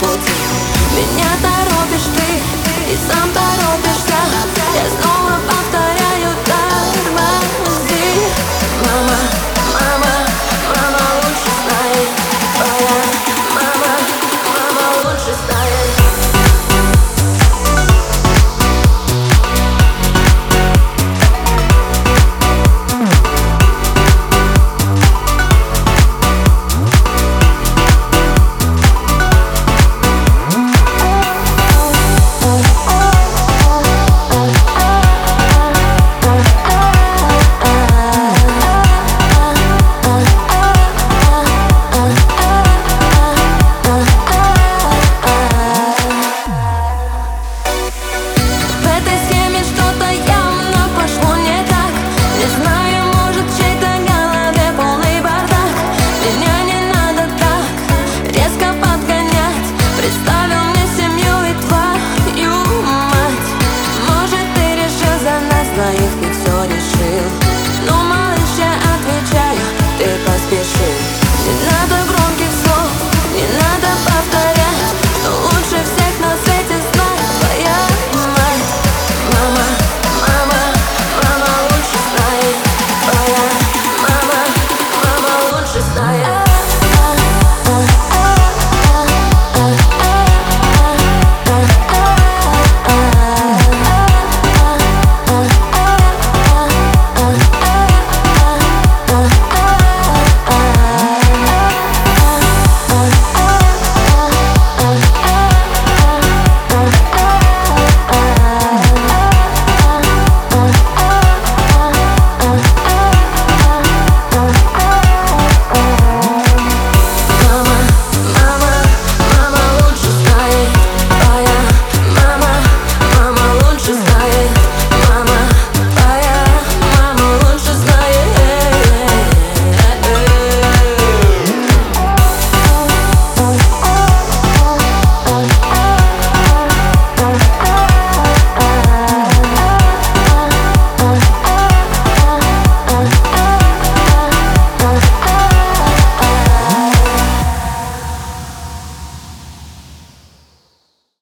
пути Меня торопишь ты и сам торопишь